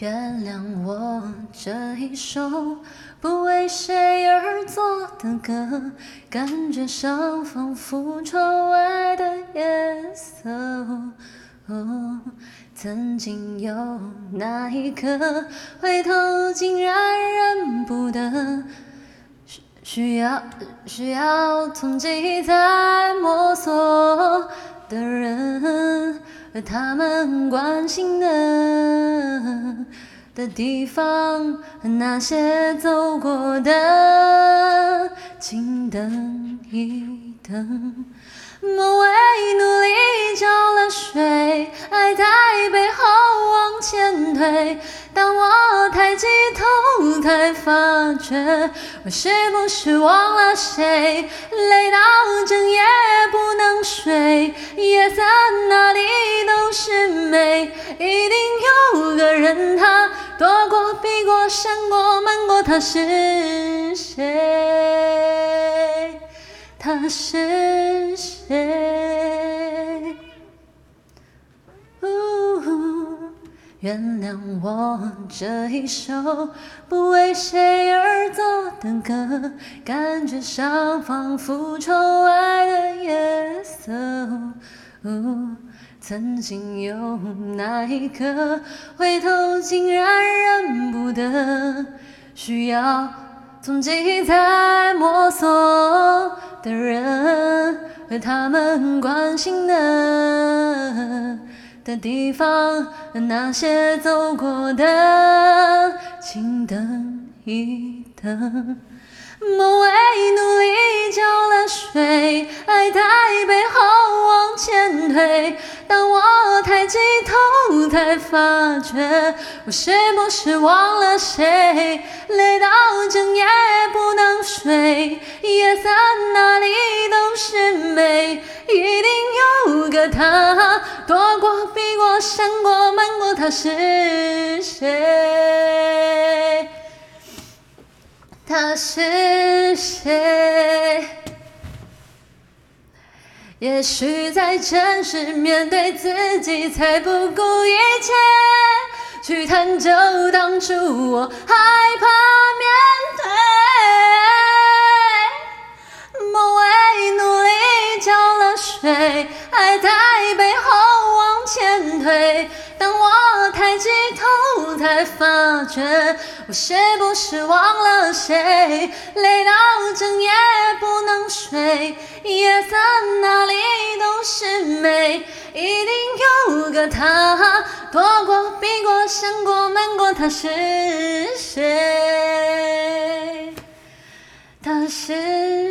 原谅我这一首不为谁而作的歌，感觉上仿佛窗外的夜色。曾经有那一刻，回头竟然认不得，需需要需要从记忆再摸索的人，而他们关心的的地方，那些走过的，请等一等。梦为努力浇了水，爱在背后往前推。当我抬起头，才发觉我是不是忘了谁？累到整夜不能睡，夜色哪里都是美。一定有个人，躲过、避过、闪过、瞒过，他是谁？他是谁？原谅我这一首不为谁而作的歌，感觉上仿佛窗外的夜色。曾经有那一刻，回头竟然认不得，需要从记忆再摸索的人，和他们关心的。的地方，那些走过的，请等一等。梦为努力浇了水，爱在背后前推。当我抬起头，才发觉我是不是忘了谁？累到整夜不能睡，夜色哪里都是美。一定有个他，躲过、避过、闪过、瞒过，他是谁？他是谁？也许在真实面对自己，才不顾一切去探究当初我害怕面对。梦为努力浇了水，爱在背后往前推。当我抬起头，才发觉我是不是忘了谁？累到整夜不能睡，夜色哪里都是美。一定有个他，躲过、避过、闪过、瞒过，他是谁？他是？